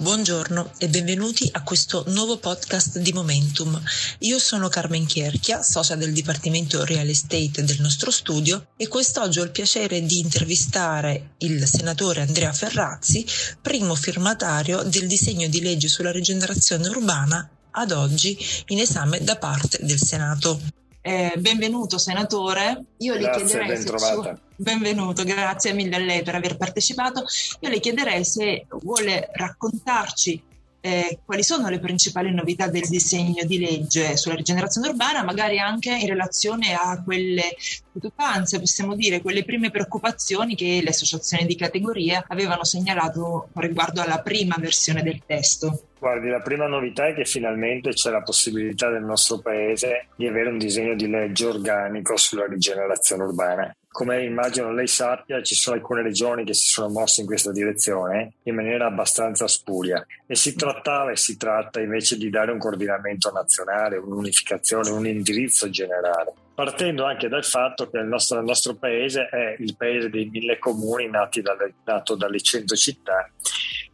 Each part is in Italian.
Buongiorno e benvenuti a questo nuovo podcast di Momentum. Io sono Carmen Chierchia, socia del Dipartimento Real Estate del nostro studio e quest'oggi ho il piacere di intervistare il senatore Andrea Ferrazzi, primo firmatario del disegno di legge sulla rigenerazione urbana ad oggi in esame da parte del Senato. Eh, benvenuto senatore, io Grazie, le chiederei ben trovata. Su... Benvenuto, grazie mille a lei per aver partecipato. Io le chiederei se vuole raccontarci eh, quali sono le principali novità del disegno di legge sulla rigenerazione urbana, magari anche in relazione a quelle preoccupanze, possiamo dire, quelle prime preoccupazioni che le associazioni di categoria avevano segnalato riguardo alla prima versione del testo. Guardi, la prima novità è che finalmente c'è la possibilità del nostro paese di avere un disegno di legge organico sulla rigenerazione urbana. Come immagino lei sappia, ci sono alcune regioni che si sono mosse in questa direzione in maniera abbastanza spuria e si trattava e si tratta invece di dare un coordinamento nazionale, un'unificazione, un indirizzo generale partendo anche dal fatto che il nostro, il nostro, paese è il paese dei mille comuni nati dalle, nato dalle cento città,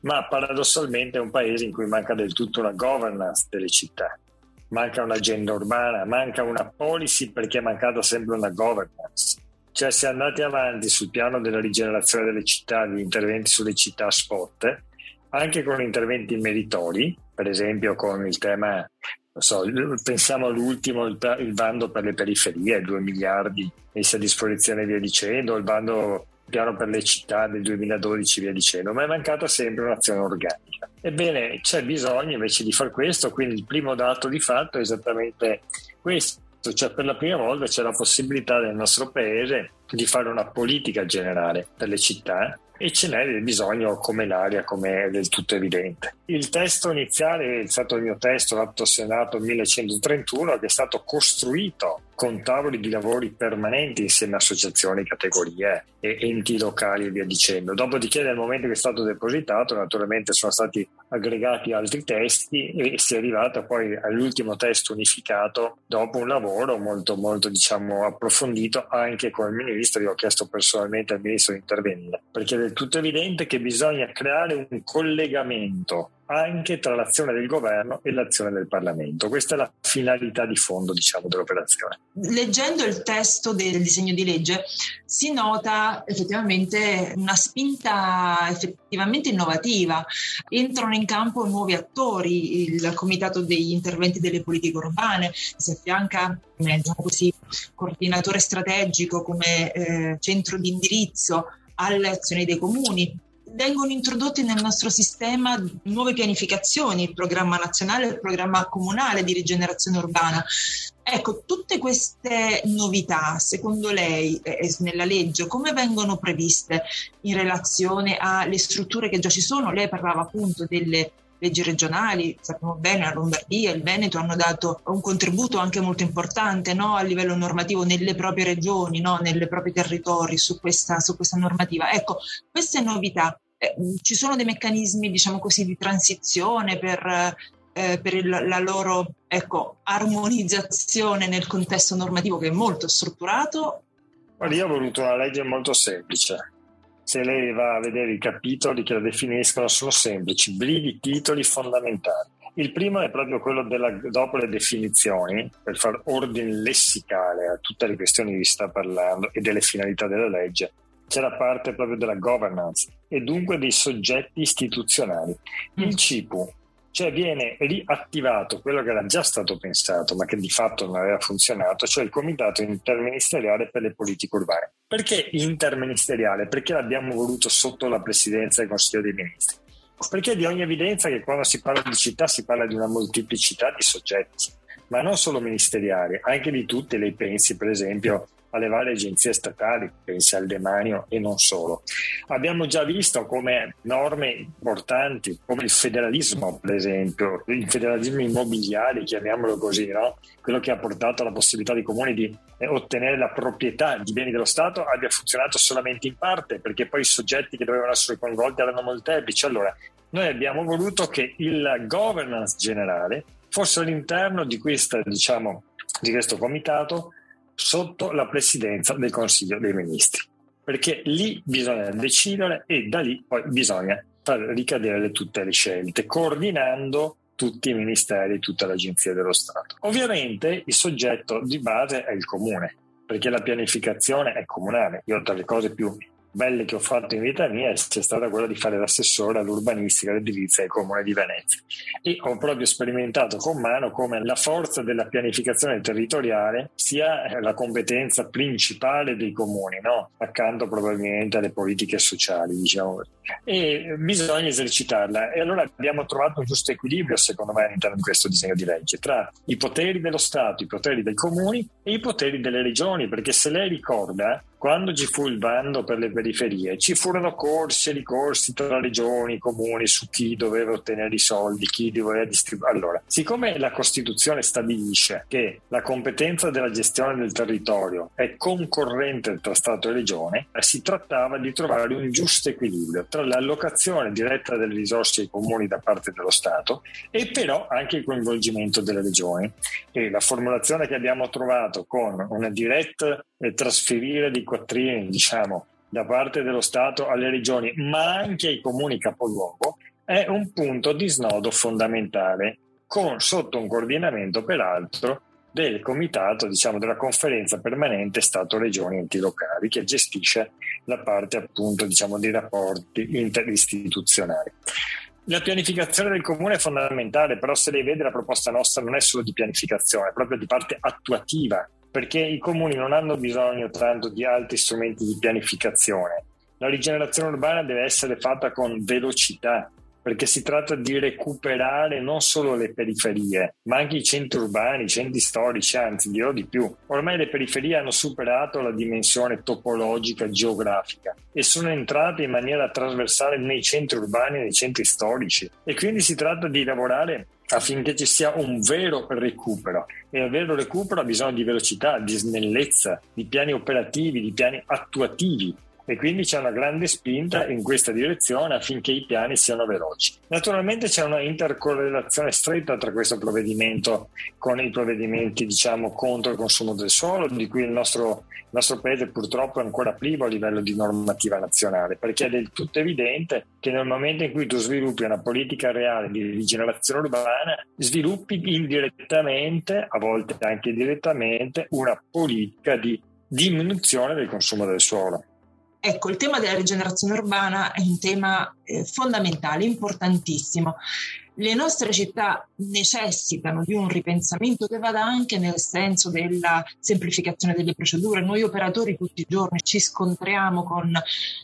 ma paradossalmente è un paese in cui manca del tutto una governance delle città, manca un'agenda urbana, manca una policy perché è mancata sempre una governance. Cioè si è andati avanti sul piano della rigenerazione delle città, gli interventi sulle città spot, anche con interventi meritori, per esempio con il tema So, pensiamo all'ultimo, il, il, bando per le periferie, 2 miliardi messi a disposizione via dicendo, il bando piano per le città del 2012 via dicendo, ma è mancata sempre un'azione organica. Ebbene, c'è bisogno invece di fare questo, quindi il primo dato di fatto è esattamente questo, cioè per la prima volta c'è la possibilità nel nostro paese di fare una politica generale per le città e ce n'è bisogno come l'aria, come è del tutto evidente. Il testo iniziale è stato il mio testo, l'Atto Senato 1131, che è stato costruito con tavoli di lavori permanenti insieme a associazioni, categorie e enti locali e via dicendo. Dopodiché nel momento che è stato depositato naturalmente sono stati aggregati altri testi e si è arrivato poi all'ultimo testo unificato dopo un lavoro molto molto diciamo approfondito anche con il ministro. Io ho chiesto personalmente al ministro di intervenire perché del tutto evidente che bisogna creare un collegamento anche tra l'azione del governo e l'azione del Parlamento. Questa è la finalità di fondo, diciamo, dell'operazione. Leggendo il testo del disegno di legge si nota effettivamente una spinta effettivamente innovativa. Entrano in campo nuovi attori, il Comitato degli interventi delle politiche urbane, si affianca come diciamo così, coordinatore strategico, come eh, centro di indirizzo alle azioni dei comuni, vengono introdotte nel nostro sistema nuove pianificazioni, il programma nazionale il programma comunale di rigenerazione urbana. Ecco, tutte queste novità, secondo lei, eh, nella legge, come vengono previste in relazione alle strutture che già ci sono? Lei parlava appunto delle leggi regionali, sappiamo bene, la Lombardia, il Veneto hanno dato un contributo anche molto importante no? a livello normativo nelle proprie regioni, no? nei propri territori su questa, su questa normativa. Ecco, queste novità eh, ci sono dei meccanismi, diciamo così, di transizione per, eh, per il, la loro ecco, armonizzazione nel contesto normativo che è molto strutturato? Io ho voluto una legge molto semplice. Se lei va a vedere i capitoli che la definiscono, sono semplici, bridi titoli fondamentali. Il primo è proprio quello della, dopo le definizioni, per fare ordine lessicale a tutte le questioni di cui sta parlando e delle finalità della legge, c'è la parte proprio della governance e dunque dei soggetti istituzionali. Il mm. CIPU, cioè viene riattivato quello che era già stato pensato ma che di fatto non aveva funzionato, cioè il Comitato Interministeriale per le Politiche Urbane. Perché interministeriale? Perché l'abbiamo voluto sotto la presidenza del Consiglio dei Ministri? Perché di ogni evidenza che quando si parla di città si parla di una molteplicità di soggetti, ma non solo ministeriali, anche di tutte, lei pensi per esempio alle varie agenzie statali, pensi al demanio e non solo. Abbiamo già visto come norme importanti, come il federalismo, per esempio, il federalismo immobiliare, chiamiamolo così, no? quello che ha portato alla possibilità dei comuni di eh, ottenere la proprietà di beni dello Stato, abbia funzionato solamente in parte, perché poi i soggetti che dovevano essere coinvolti erano molteplici. Allora, noi abbiamo voluto che il governance generale fosse all'interno di, questa, diciamo, di questo comitato sotto la presidenza del Consiglio dei Ministri, perché lì bisogna decidere e da lì poi bisogna far ricadere tutte le scelte, coordinando tutti i ministeri, tutte le agenzie dello Stato. Ovviamente il soggetto di base è il comune, perché la pianificazione è comunale. Io tra le cose più belle che ho fatto in vita mia è stata quella di fare l'assessore all'urbanistica, all'edilizia del Comune di Venezia. E ho proprio sperimentato con mano come la forza della pianificazione territoriale sia la competenza principale dei comuni, no? accanto probabilmente alle politiche sociali, diciamo. E bisogna esercitarla. E allora abbiamo trovato un giusto equilibrio secondo me all'interno di questo disegno di legge tra i poteri dello Stato, i poteri dei comuni e i poteri delle regioni perché se lei ricorda quando ci fu il bando per le periferie, ci furono corsi e ricorsi tra regioni comuni su chi doveva ottenere i soldi, chi doveva distribuire. Allora, siccome la Costituzione stabilisce che la competenza della gestione del territorio è concorrente tra Stato e Regione, si trattava di trovare un giusto equilibrio tra l'allocazione diretta delle risorse ai comuni da parte dello Stato e però anche il coinvolgimento delle regioni. E la formulazione che abbiamo trovato con una diretta trasferire di quattrini, diciamo, da parte dello Stato alle regioni, ma anche ai comuni capoluogo, è un punto di snodo fondamentale, con, sotto un coordinamento peraltro del comitato, diciamo, della conferenza permanente Stato-Regioni enti locali, che gestisce la parte appunto diciamo, dei rapporti interistituzionali. La pianificazione del comune è fondamentale, però se lei vede la proposta nostra non è solo di pianificazione, è proprio di parte attuativa perché i comuni non hanno bisogno tanto di altri strumenti di pianificazione. La rigenerazione urbana deve essere fatta con velocità, perché si tratta di recuperare non solo le periferie, ma anche i centri urbani, i centri storici, anzi dirò di più. Ormai le periferie hanno superato la dimensione topologica geografica e sono entrate in maniera trasversale nei centri urbani e nei centri storici e quindi si tratta di lavorare affinché ci sia un vero recupero. E il vero recupero ha bisogno di velocità, di snellezza, di piani operativi, di piani attuativi e quindi c'è una grande spinta in questa direzione affinché i piani siano veloci. Naturalmente c'è una intercorrelazione stretta tra questo provvedimento con i provvedimenti diciamo contro il consumo del suolo di cui il nostro, il nostro paese purtroppo è ancora privo a livello di normativa nazionale perché è del tutto evidente che nel momento in cui tu sviluppi una politica reale di rigenerazione urbana sviluppi indirettamente, a volte anche direttamente, una politica di diminuzione del consumo del suolo. Ecco, il tema della rigenerazione urbana è un tema eh, fondamentale, importantissimo. Le nostre città necessitano di un ripensamento che vada anche nel senso della semplificazione delle procedure. Noi operatori tutti i giorni ci scontriamo con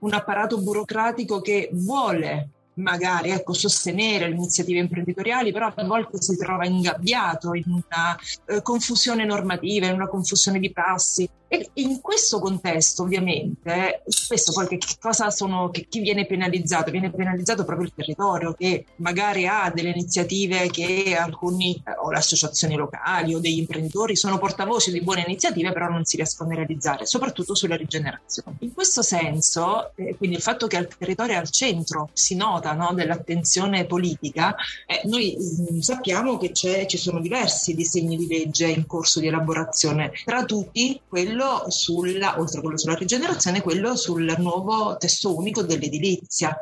un apparato burocratico che vuole magari ecco, sostenere le iniziative imprenditoriali, però a volte si trova ingabbiato in una eh, confusione normativa, in una confusione di prassi. E in questo contesto, ovviamente, spesso poi che, cosa sono, che chi viene penalizzato? Viene penalizzato proprio il territorio che magari ha delle iniziative che alcuni, eh, o le associazioni locali o degli imprenditori sono portavoci di buone iniziative, però non si riescono a realizzare, soprattutto sulla rigenerazione. In questo senso, eh, quindi il fatto che il territorio è al centro si nota no, dell'attenzione politica, eh, noi mm, sappiamo che ci sono diversi disegni di legge in corso di elaborazione, tra tutti quello quello sulla, oltre a quello sulla rigenerazione, quello sul nuovo testo unico dell'edilizia.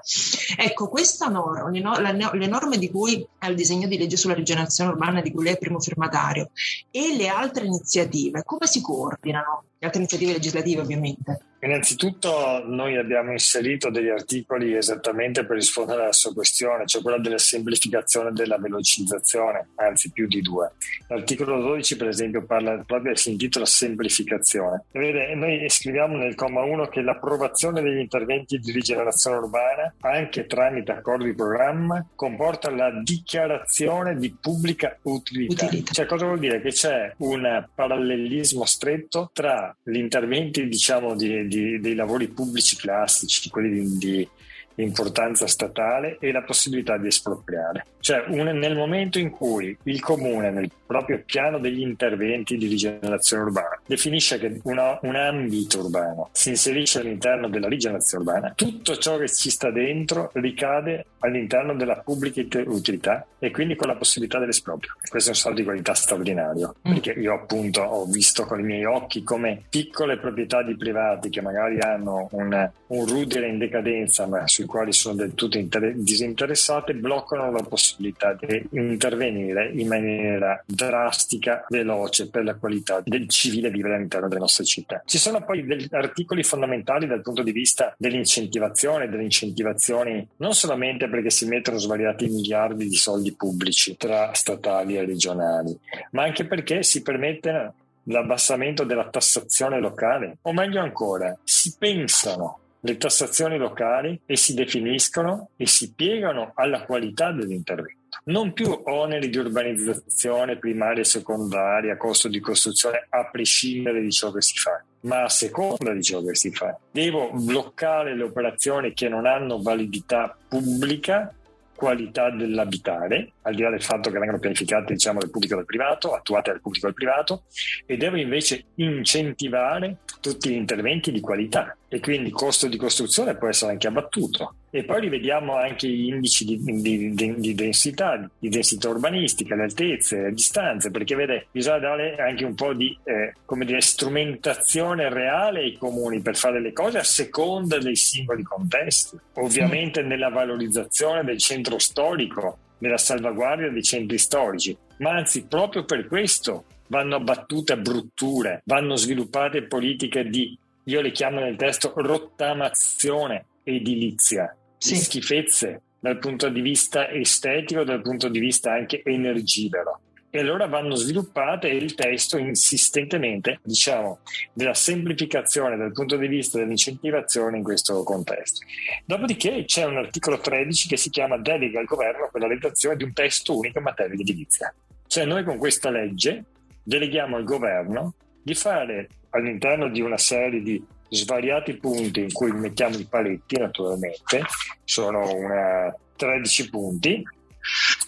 Ecco, questa norma, le norme di cui il disegno di legge sulla rigenerazione urbana di cui lei è primo firmatario e le altre iniziative, come si coordinano? Le altre iniziative legislative ovviamente. Innanzitutto noi abbiamo inserito degli articoli esattamente per rispondere alla sua questione, cioè quella della semplificazione e della velocizzazione, anzi più di due. L'articolo 12 per esempio parla proprio, si intitola semplificazione. Vede, noi scriviamo nel comma 1 che l'approvazione degli interventi di rigenerazione urbana, anche tramite accordi di programma, comporta la dichiarazione di pubblica utilità. utilità. Cioè cosa vuol dire? Che c'è un parallelismo stretto tra gli interventi diciamo di, di, dei lavori pubblici classici, quelli di, di importanza statale e la possibilità di espropriare. Cioè un, nel momento in cui il comune nel proprio piano degli interventi di rigenerazione urbana definisce che una, un ambito urbano si inserisce all'interno della rigenerazione urbana, tutto ciò che ci sta dentro ricade all'interno della pubblica utilità e quindi con la possibilità dell'esproprio. Questo è un salto di qualità straordinario, mm. perché io appunto ho visto con i miei occhi come piccole proprietà di privati che magari hanno un, un rudere in decadenza, ma sui quali sono del tutto inter- disinteressate, bloccano la possibilità di intervenire in maniera drastica, veloce per la qualità del civile vivere all'interno delle nostre città. Ci sono poi degli articoli fondamentali dal punto di vista dell'incentivazione, delle incentivazioni non solamente perché si mettono svariati miliardi di soldi pubblici tra statali e regionali, ma anche perché si permette l'abbassamento della tassazione locale, o meglio ancora, si pensano le tassazioni locali e si definiscono e si piegano alla qualità dell'intervento. Non più oneri di urbanizzazione primaria e secondaria, costo di costruzione a prescindere di ciò che si fa, ma a seconda di ciò che si fa. Devo bloccare le operazioni che non hanno validità pubblica qualità dell'abitare, al di là del fatto che vengano pianificate diciamo, dal pubblico e dal privato, attuate dal pubblico e dal privato, e deve invece incentivare tutti gli interventi di qualità e quindi il costo di costruzione può essere anche abbattuto. E poi rivediamo anche gli indici di, di, di, di densità, di densità urbanistica, le altezze, le distanze, perché vede, bisogna dare anche un po' di eh, come dire, strumentazione reale ai comuni per fare le cose a seconda dei singoli contesti. Ovviamente mm. nella valorizzazione del centro storico, nella salvaguardia dei centri storici, ma anzi proprio per questo vanno abbattute brutture, vanno sviluppate politiche di, io le chiamo nel testo, rottamazione edilizia, sì. schifezze dal punto di vista estetico, dal punto di vista anche energivoro. E allora vanno sviluppate il testo insistentemente, diciamo, della semplificazione dal punto di vista dell'incentivazione in questo contesto. Dopodiché c'è un articolo 13 che si chiama Delega al governo per la redazione di un testo unico in materia di edilizia. Cioè noi con questa legge deleghiamo al governo di fare all'interno di una serie di svariati punti in cui mettiamo i paletti naturalmente, sono una 13 punti,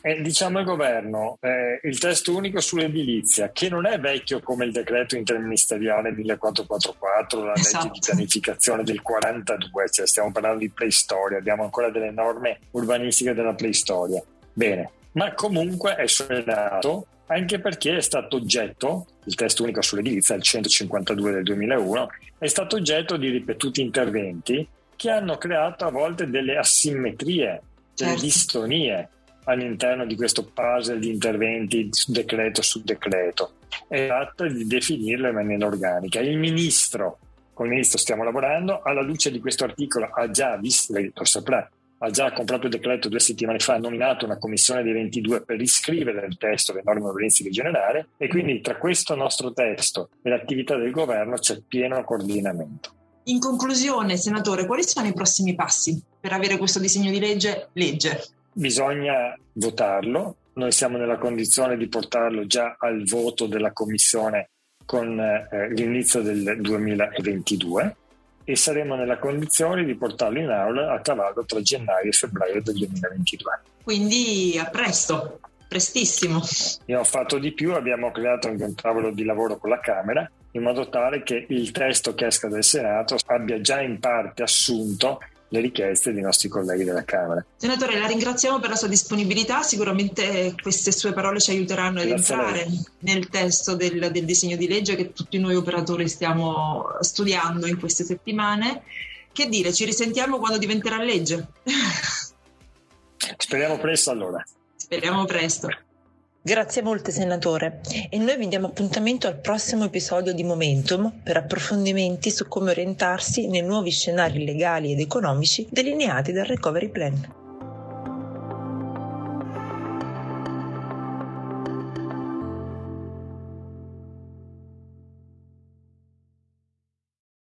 e diciamo al governo eh, il testo unico sull'edilizia che non è vecchio come il decreto interministeriale 1444 la esatto. legge di esatto. pianificazione del 42 cioè stiamo parlando di preistoria abbiamo ancora delle norme urbanistiche della preistoria bene ma comunque è sollevato anche perché è stato oggetto, il testo unico sull'edilizia, il 152 del 2001, è stato oggetto di ripetuti interventi che hanno creato a volte delle asimmetrie, delle certo. distonie all'interno di questo puzzle di interventi su decreto su decreto. È tratta di definirlo in maniera organica. Il ministro, con il ministro stiamo lavorando, alla luce di questo articolo ha già visto, lo saprà, ha già con proprio decreto due settimane fa nominato una commissione di 22 per riscrivere il testo delle norme urbanistiche generali e quindi tra questo nostro testo e l'attività del governo c'è pieno coordinamento. In conclusione, senatore, quali sono i prossimi passi per avere questo disegno di legge legge? Bisogna votarlo, noi siamo nella condizione di portarlo già al voto della commissione con eh, l'inizio del 2022 e saremo nella condizione di portarlo in aula a cavallo tra gennaio e febbraio del 2022. Quindi a presto, prestissimo. Abbiamo fatto di più, abbiamo creato anche un tavolo di lavoro con la Camera in modo tale che il testo che esca dal Senato abbia già in parte assunto le richieste dei nostri colleghi della Camera. Senatore, la ringraziamo per la sua disponibilità, sicuramente queste sue parole ci aiuteranno ad entrare nel testo del, del disegno di legge che tutti noi operatori stiamo studiando in queste settimane. Che dire, ci risentiamo quando diventerà legge? Speriamo presto allora. Speriamo presto. Grazie molte senatore e noi vi diamo appuntamento al prossimo episodio di Momentum per approfondimenti su come orientarsi nei nuovi scenari legali ed economici delineati dal Recovery Plan.